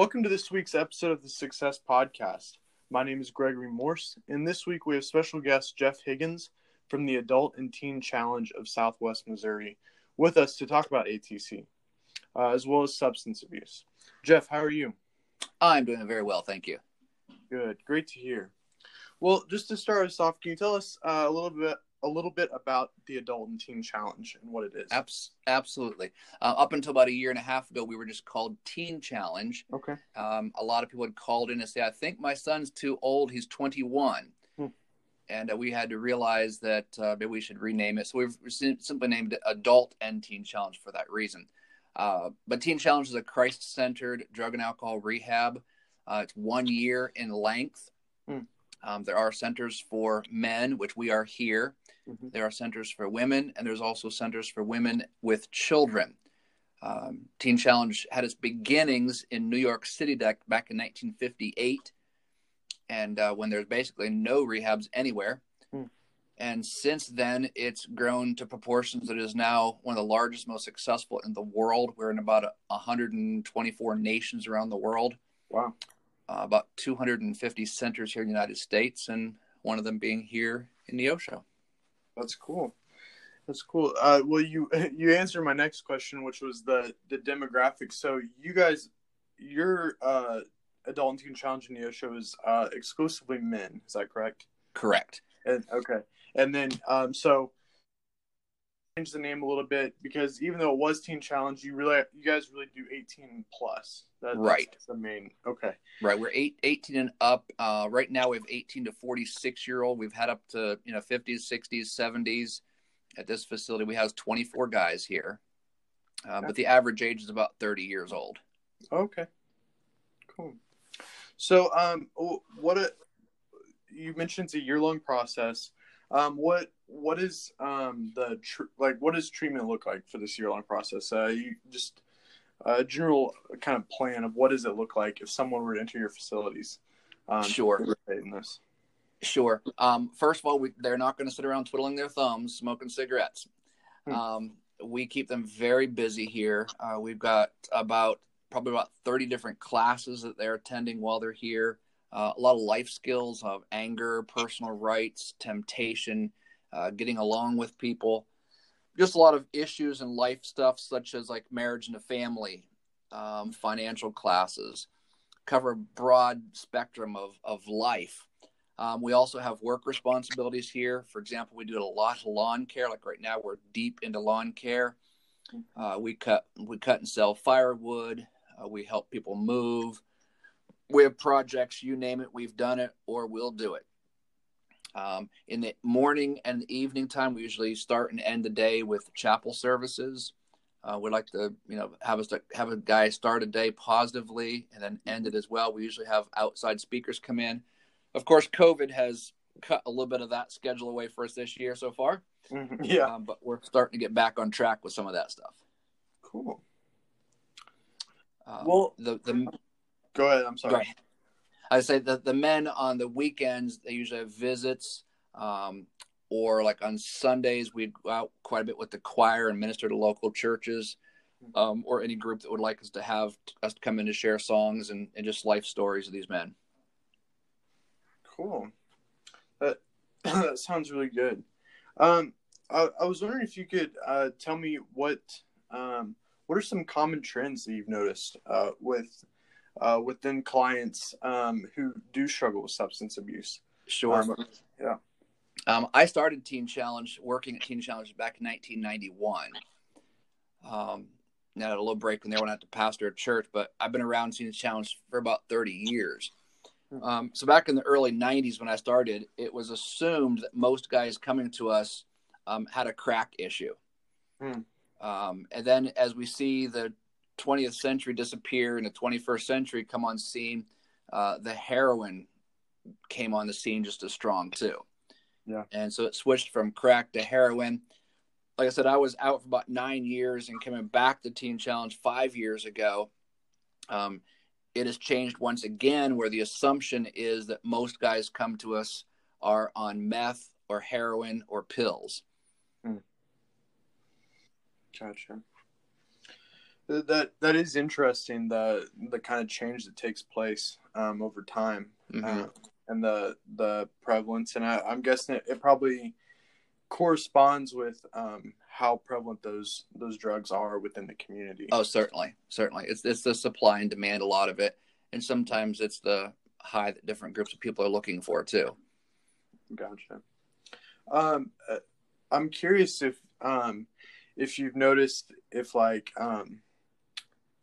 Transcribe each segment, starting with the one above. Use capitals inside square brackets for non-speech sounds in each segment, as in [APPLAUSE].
Welcome to this week's episode of the Success Podcast. My name is Gregory Morse, and this week we have special guest Jeff Higgins from the Adult and Teen Challenge of Southwest Missouri with us to talk about ATC, uh, as well as substance abuse. Jeff, how are you? I'm doing very well, thank you. Good, great to hear. Well, just to start us off, can you tell us uh, a little bit a little bit about the Adult and Teen Challenge and what it is? Abs- absolutely. Uh, up until about a year and a half ago, we were just called Teen Challenge. Okay. Um, a lot of people had called in and say, "I think my son's too old. He's 21." Hmm. And uh, we had to realize that uh, maybe we should rename it. So we've simply named it Adult and Teen Challenge for that reason. Uh, but Teen Challenge is a Christ centered drug and alcohol rehab. Uh, it's one year in length. Hmm. Um, there are centers for men, which we are here. Mm-hmm. There are centers for women, and there's also centers for women with children. Um, Teen Challenge had its beginnings in New York City back, back in 1958, and uh, when there's basically no rehabs anywhere. Hmm. And since then, it's grown to proportions that is now one of the largest, most successful in the world. We're in about 124 nations around the world, Wow. uh, about 250 centers here in the United States, and one of them being here in Neosho. That's cool. That's cool. Uh, well, you [LAUGHS] you answered my next question, which was the the demographics. So you guys, your uh, adult and teen challenge in Neosho is uh, exclusively men. Is that correct? Correct. And, okay. And then um, so change the name a little bit because even though it was teen challenge, you really you guys really do eighteen plus. That, Right. That's the main. Okay. Right, we're eight, 18 and up. Uh, right now, we have 18 to 46 year old. We've had up to you know 50s, 60s, 70s. At this facility, we have 24 guys here, uh, but the average age is about 30 years old. Okay. Cool. So, um, what a you mentioned it's a year long process. Um, what what is um the tr- like what does treatment look like for this year long process? Uh, you just a general kind of plan of what does it look like if someone were to enter your facilities? Um, Sure. In this. Sure. Um, first of all, we, they're not going to sit around twiddling their thumbs, smoking cigarettes. Hmm. Um, we keep them very busy here. Uh, we've got about probably about 30 different classes that they're attending while they're here. Uh, a lot of life skills of anger, personal rights, temptation, uh, getting along with people. Just a lot of issues and life stuff, such as like marriage and a family, um, financial classes, cover a broad spectrum of, of life. Um, we also have work responsibilities here. For example, we do a lot of lawn care. Like right now, we're deep into lawn care. Uh, we cut, we cut and sell firewood. Uh, we help people move. We have projects, you name it, we've done it or we'll do it. Um, in the morning and the evening time, we usually start and end the day with chapel services. Uh, we like to, you know, have us to have a guy start a day positively and then end it as well. We usually have outside speakers come in. Of course, COVID has cut a little bit of that schedule away for us this year so far. Mhm. Yeah. Um, but we're starting to get back on track with some of that stuff. Cool. Um, Well- the the Go ahead. I'm sorry. Right. I say that the men on the weekends they usually have visits, um, or like on Sundays we go out quite a bit with the choir and minister to local churches, um, or any group that would like us to have us to come in to share songs and, and just life stories of these men. Cool. That [CLEARS THROAT] that sounds really good. Um, I, I was wondering if you could uh, tell me what um, what are some common trends that you've noticed uh, with uh, within clients um, who do struggle with substance abuse. Sure. Um, yeah. Um, I started Teen Challenge working at Teen Challenge back in 1991. Um, now I had a little break in there when I had to pastor a church, but I've been around Teen Challenge for about 30 years. Um, so back in the early 90s when I started, it was assumed that most guys coming to us um, had a crack issue. Hmm. Um, and then as we see the 20th century disappear and the 21st century come on scene, uh, the heroin came on the scene just as strong too. Yeah. And so it switched from crack to heroin. Like I said, I was out for about nine years and coming back to Teen Challenge five years ago. Um, it has changed once again, where the assumption is that most guys come to us are on meth or heroin or pills. Gotcha. That that is interesting. The the kind of change that takes place um, over time, Mhm. uh, and the the prevalence, and I, I'm guessing it, it probably corresponds with um, how prevalent those those drugs are within the community. Oh, certainly, certainly. It's it's the supply and demand a lot of it, and sometimes it's the high that different groups of people are looking for too. Gotcha. Um, uh, I'm curious if um, if you've noticed if like um,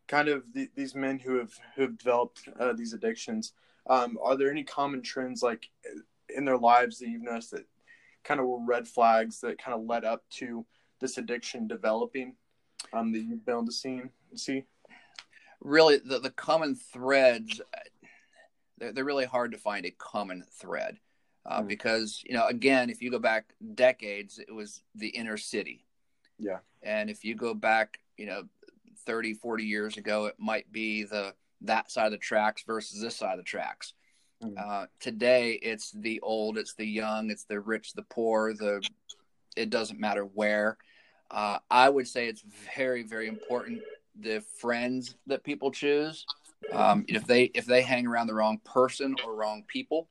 kind of the, these men who have who have developed uh, these addictions, um, are there any common trends like in their lives that you've noticed that kind of were red flags that kind of led up to this addiction developing um, that you've been able to see see? Really, the the common threads they're, they're really hard to find a common thread uh, Mm. because you know again if you go back decades it was the inner city Yeah. and if you go back you know 30 40 years ago it might be the that side of the tracks versus this side of the tracks. Mm. uh, today it's the old it's the young it's the rich the poor the it doesn't matter where. Uh, i would say it's very very important the friends that people choose. Um, if they if they hang around the wrong person or wrong people.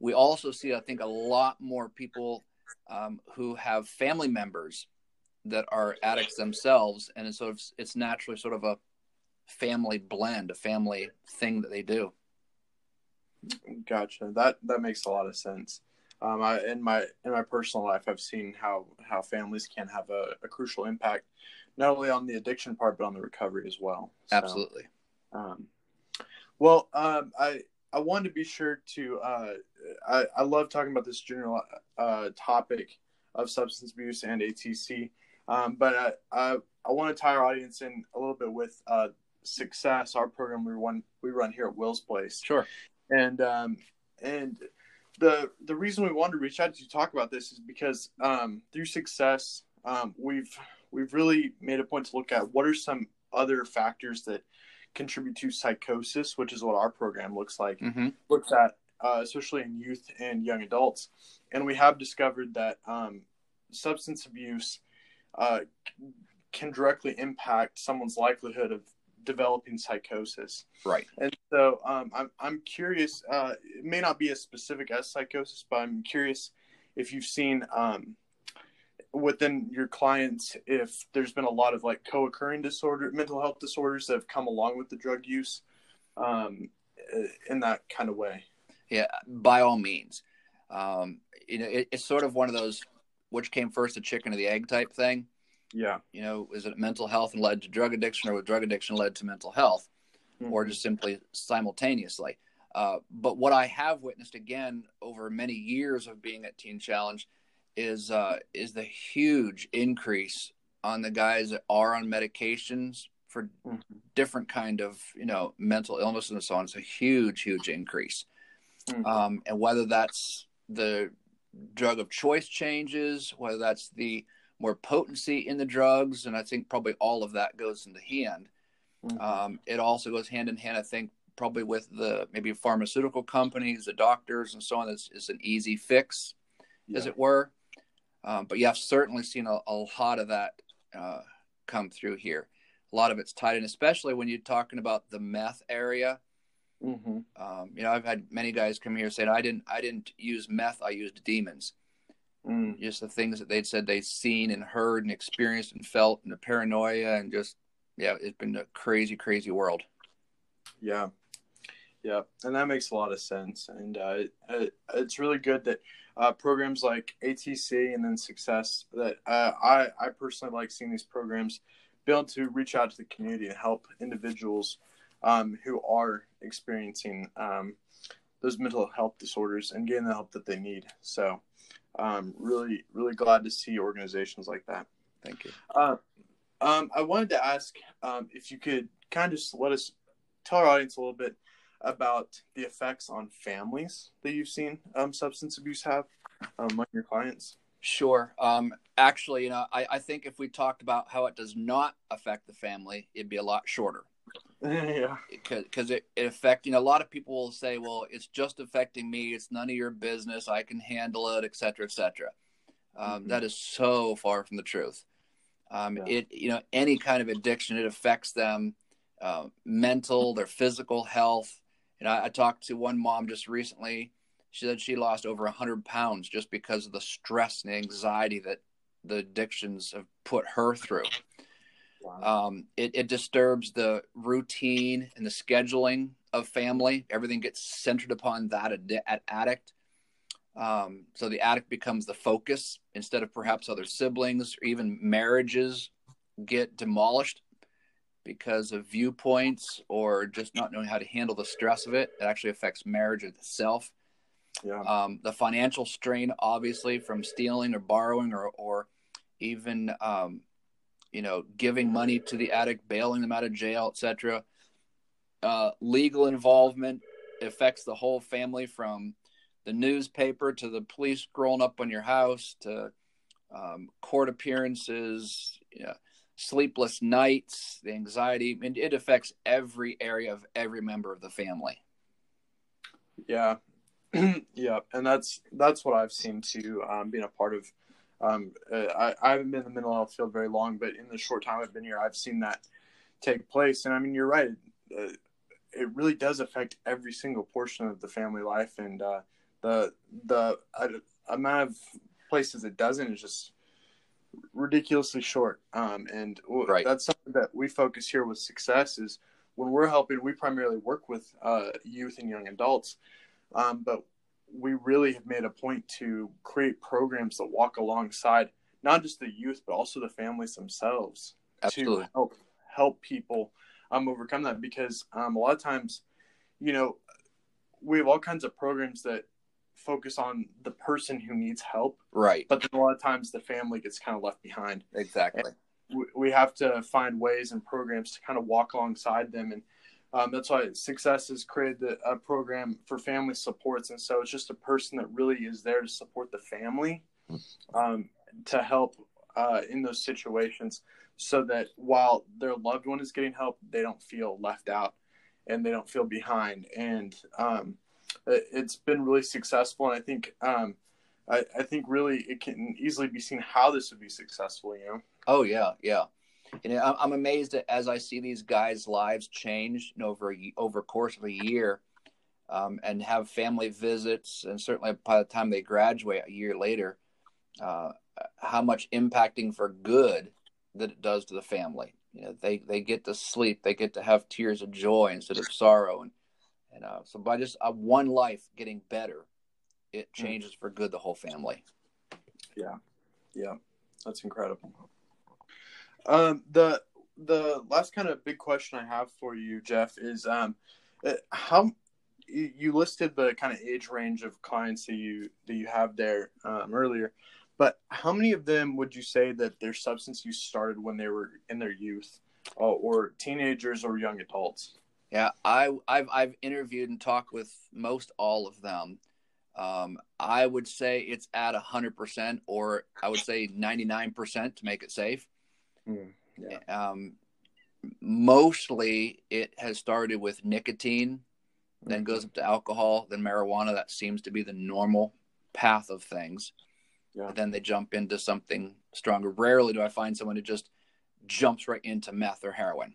We also see i think a lot more people um, who have family members that are addicts themselves and it's sort of it's naturally sort of a family blend a family thing that they do Gotcha. That that makes a lot of sense. Um, I, in my in my personal life, I've seen how how families can have a, a crucial impact, not only on the addiction part, but on the recovery as well. So, absolutely Um, well, um, I I wanted to be sure to. Uh, I I love talking about this general uh, topic of substance abuse and ATC, um, but I, I I want to tie our audience in a little bit with uh, success. Our program we run we run here at Will's Place. Sure. And um, and the the reason we wanted to reach out to you talk about this is because um, through success um, we've we've really made a point to look at what are some other factors that contribute to psychosis, which is what our program looks like. Hmm looks at, uh, especially in youth and young adults, and we have discovered that um, substance abuse uh, can directly impact someone's likelihood of developing psychosis. right And so um, I'm I'm curious. Uh, it may not be as specific as psychosis, but I'm curious if you've seen um, within your clients if there's been a lot of like co-occurring disorder, mental health disorders that have come along with the drug use, um, in that kind of way. Yeah, by all means. Um, you know, it, it's sort of one of those which came first, the chicken or the egg type thing. Yeah. You know, is it mental health and led to drug addiction, or was drug addiction led to mental health, Mm-hmm. or just simply simultaneously? Uh, but what I have witnessed again over many years of being at Teen Challenge is uh, is the huge increase on the guys that are on medications for Mhm. different kind of you know mental illness and so on. It's a huge, huge increase Mhm. um, and whether that's the drug of choice changes, whether that's the more potency in the drugs, and I think probably all of that goes in the hand. Mhm. Um, it also goes hand in hand, I think, probably with the maybe pharmaceutical companies, the doctors, and so on. It's, it's an easy fix, as it were. Um, but yeah, I've certainly seen a, a lot of that uh, come through here. A lot of it's tied in, especially when you're talking about the meth area. Mhm. Um, you know, I've had many guys come here saying, "I didn't, I didn't use meth. I used demons." Mm. Just the things that they'd said they'd seen and heard and experienced and felt, and the paranoia, and just yeah, it's been a crazy, crazy world. Yeah, yeah, and that makes a lot of sense. And uh, it, it's really good that uh, programs like ATC and then Success that uh, I I personally like seeing these programs be able to reach out to the community and help individuals um, who are experiencing um, those mental health disorders and getting the help that they need. So, um, really, really glad to see organizations like that. Thank you. Uh, um, I wanted to ask um, if you could kind of just let us tell our audience a little bit about the effects on families that you've seen um, substance abuse have um, among your clients. Sure. Um, actually, you know, I, I think if we talked about how it does not affect the family, it'd be a lot shorter. [LAUGHS] yeah. because it, it affect you know a lot of people will say well it's just affecting me it's none of your business i can handle it etc cetera, etc cetera. um, Mhm. that is so far from the truth Um, Yeah. It you know any kind of addiction it affects them, uh, mental, their physical health. And I, I talked to one mom just recently. She said she lost over hundred pounds just because of the stress and anxiety that the addictions have put her through. Wow. Um, it, it disturbs the routine and the scheduling of family. Everything gets centered upon that ad- ad- addict. Um, so the addict becomes the focus instead of perhaps other siblings or even marriages get demolished because of viewpoints or just not knowing how to handle the stress of it. It actually affects marriage itself. yeah. Um, the financial strain, obviously, from stealing or borrowing or, or even, um, you know, giving money to the addict, bailing them out of jail, etc. Uh, legal involvement affects the whole family from the newspaper to the police rolling up on your house to um, court appearances, you know, sleepless nights, the anxiety. It affects every area of every member of the family. Yeah, [CLEARS THROAT] yeah, and that's that's what I've seen too. Um, being a part of, um, uh, I I haven't been in the mental health field very long, but in the short time I've been here, I've seen that take place. And I mean, you're right. Uh, it really does affect every single portion of the family life, and uh, the the uh, amount of places it doesn't is just ridiculously short. Um, and Right. that's something that we focus here with success is when we're helping. We primarily work with uh, youth and young adults, um, but we really have made a point to create programs that walk alongside not just the youth but also the families themselves Absolutely. to help help people um, overcome that because um, a lot of times you know we have all kinds of programs that focus on the person who needs help Right. but then a lot of times the family gets kind of left behind Exactly. we- we have to find ways and programs to kind of walk alongside them and um, that's why success has created a program for family supports and so it's just a person that really is there to support the family um, to help uh, in those situations so that while their loved one is getting help they don't feel left out and they don't feel behind and um, it, it's been really successful and i think um, I, I think really it can easily be seen how this would be successful you know Oh yeah, yeah. And I'm I'm amazed as I see these guys' lives change you know, over a, over a course of a year, um, and have family visits, and certainly by the time they graduate a year later, uh, how much impacting for good that it does to the family. You know, they they get to sleep, they get to have tears of joy instead of sorrow, and and uh, so by just uh, one life getting better, it changes for good the whole family. Yeah, yeah, that's incredible. Um, the the last kind of big question I have for you, Jeff, is um, uh, how you listed the kind of age range of clients that you that you have there um, earlier, but how many of them would you say that their substance use started when they were in their youth, uh, or teenagers or young adults? Yeah, I, I've I've interviewed and talked with most all of them. Um, I would say it's at hundred percent, or I would say ninety nine percent to make it safe. Mm, yeah. Um, mostly, it has started with nicotine, then Mm-hmm. goes up to alcohol, then marijuana. That seems to be the normal path of things. Yeah. But then they jump into something stronger. Rarely do I find someone who just jumps right into meth or heroin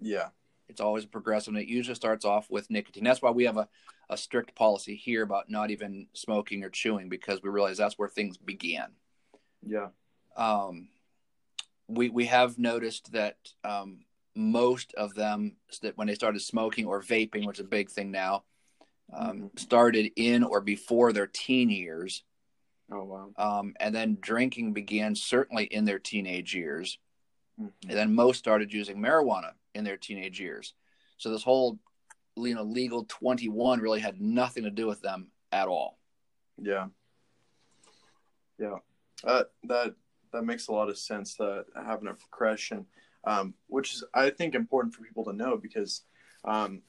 Yeah, it's always a progressive and it usually starts off with nicotine that's why we have a, a strict policy here about not even smoking or chewing because we realize that's where things began yeah, um, we we have noticed that um, most of them that when they started smoking or vaping which is a big thing now um, started in or before their teen years oh wow, um, and then drinking began certainly in their teenage years Mhm. and then most started using marijuana in their teenage years. So this whole, you know, legal twenty one really had nothing to do with them at all. Yeah. Yeah. Uh, that that makes a lot of sense that having a progression, um, which is I think important for people to know because, um,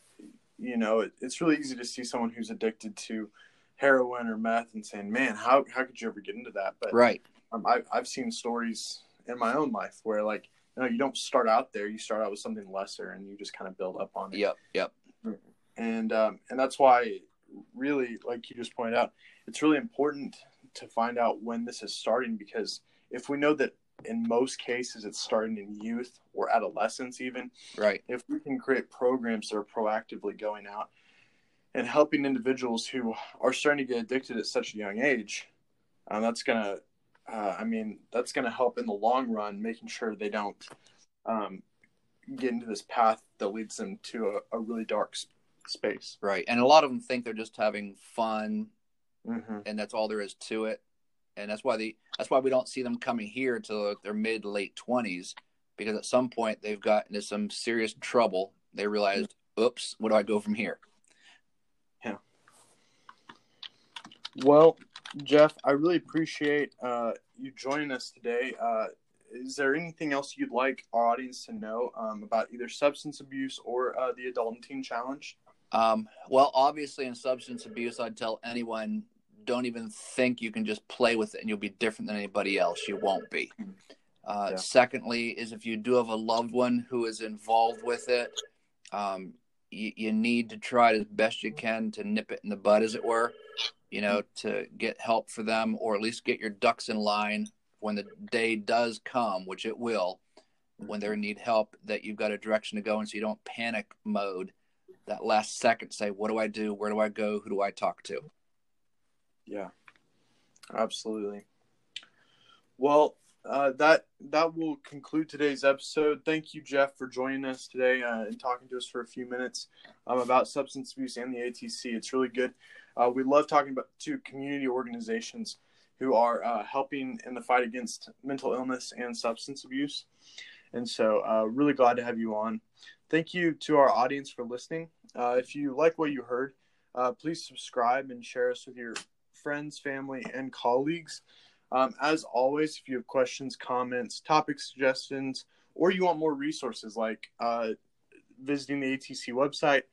you know, it, it's really easy to see someone who's addicted to heroin or meth and saying, "Man, how how could you ever get into that?" But Right. um, I've I've seen stories in my own life where like you know you don't start out there, you start out with something lesser and you just kind of build up on it Yep. Yep. and um, and that's why really like you just pointed out it's really important to find out when this is starting because if we know that in most cases it's starting in youth or adolescence even right. if we can create programs that are proactively going out and helping individuals who are starting to get addicted at such a young age um, that's gonna uh, i mean that's gonna help in the long run making sure they don't um, get into this path that leads them to a, a really dark space. Right. And a lot of them think they're just having fun mm-hmm. and that's all there is to it and that's why the that's why we don't see them coming here until their mid late twenties, because at some point they've got into some serious trouble. They realized, oops, what do I go from here? Yeah. Well, Jeff, I really appreciate uh, you joining us today. Uh, is there anything else you'd like our audience to know um, about either substance abuse or uh, the adult and teen challenge? Um, well, obviously, in substance abuse, I'd tell anyone don't even think you can just play with it and you'll be different than anybody else. You won't be. Uh, yeah. Secondly, is if you do have a loved one who is involved with it, um, you, you, need to try as best you can to nip it in the bud, as it were, you know, to get help for them or at least get your ducks in line when the day does come, which it will, when they need help, that you've got a direction to go and so you don't panic mode that last second say, what do I do? Where do I go? Who do I talk to? Yeah, absolutely. Well, uh, that that will conclude today's episode. Thank you, Jeff, for joining us today uh, and talking to us for a few minutes um, about substance abuse and the ATC. It's really good. Uh, we love talking about to community organizations who are uh, helping in the fight against mental illness and substance abuse. And so, uh, really glad to have you on. Thank you to our audience for listening. Uh, if you like what you heard, please subscribe and share us with your friends, family, and colleagues. Um, as always, if you have questions, comments, topic suggestions, or you want more resources like uh, visiting the ATC website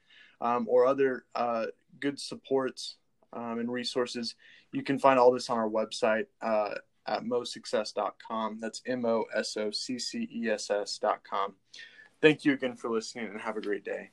um, or other uh, good supports um, and resources, you can find all this on our website uh, at mosuccess.com. That's M O S O C C E S S.com. Thank you again for listening and have a great day.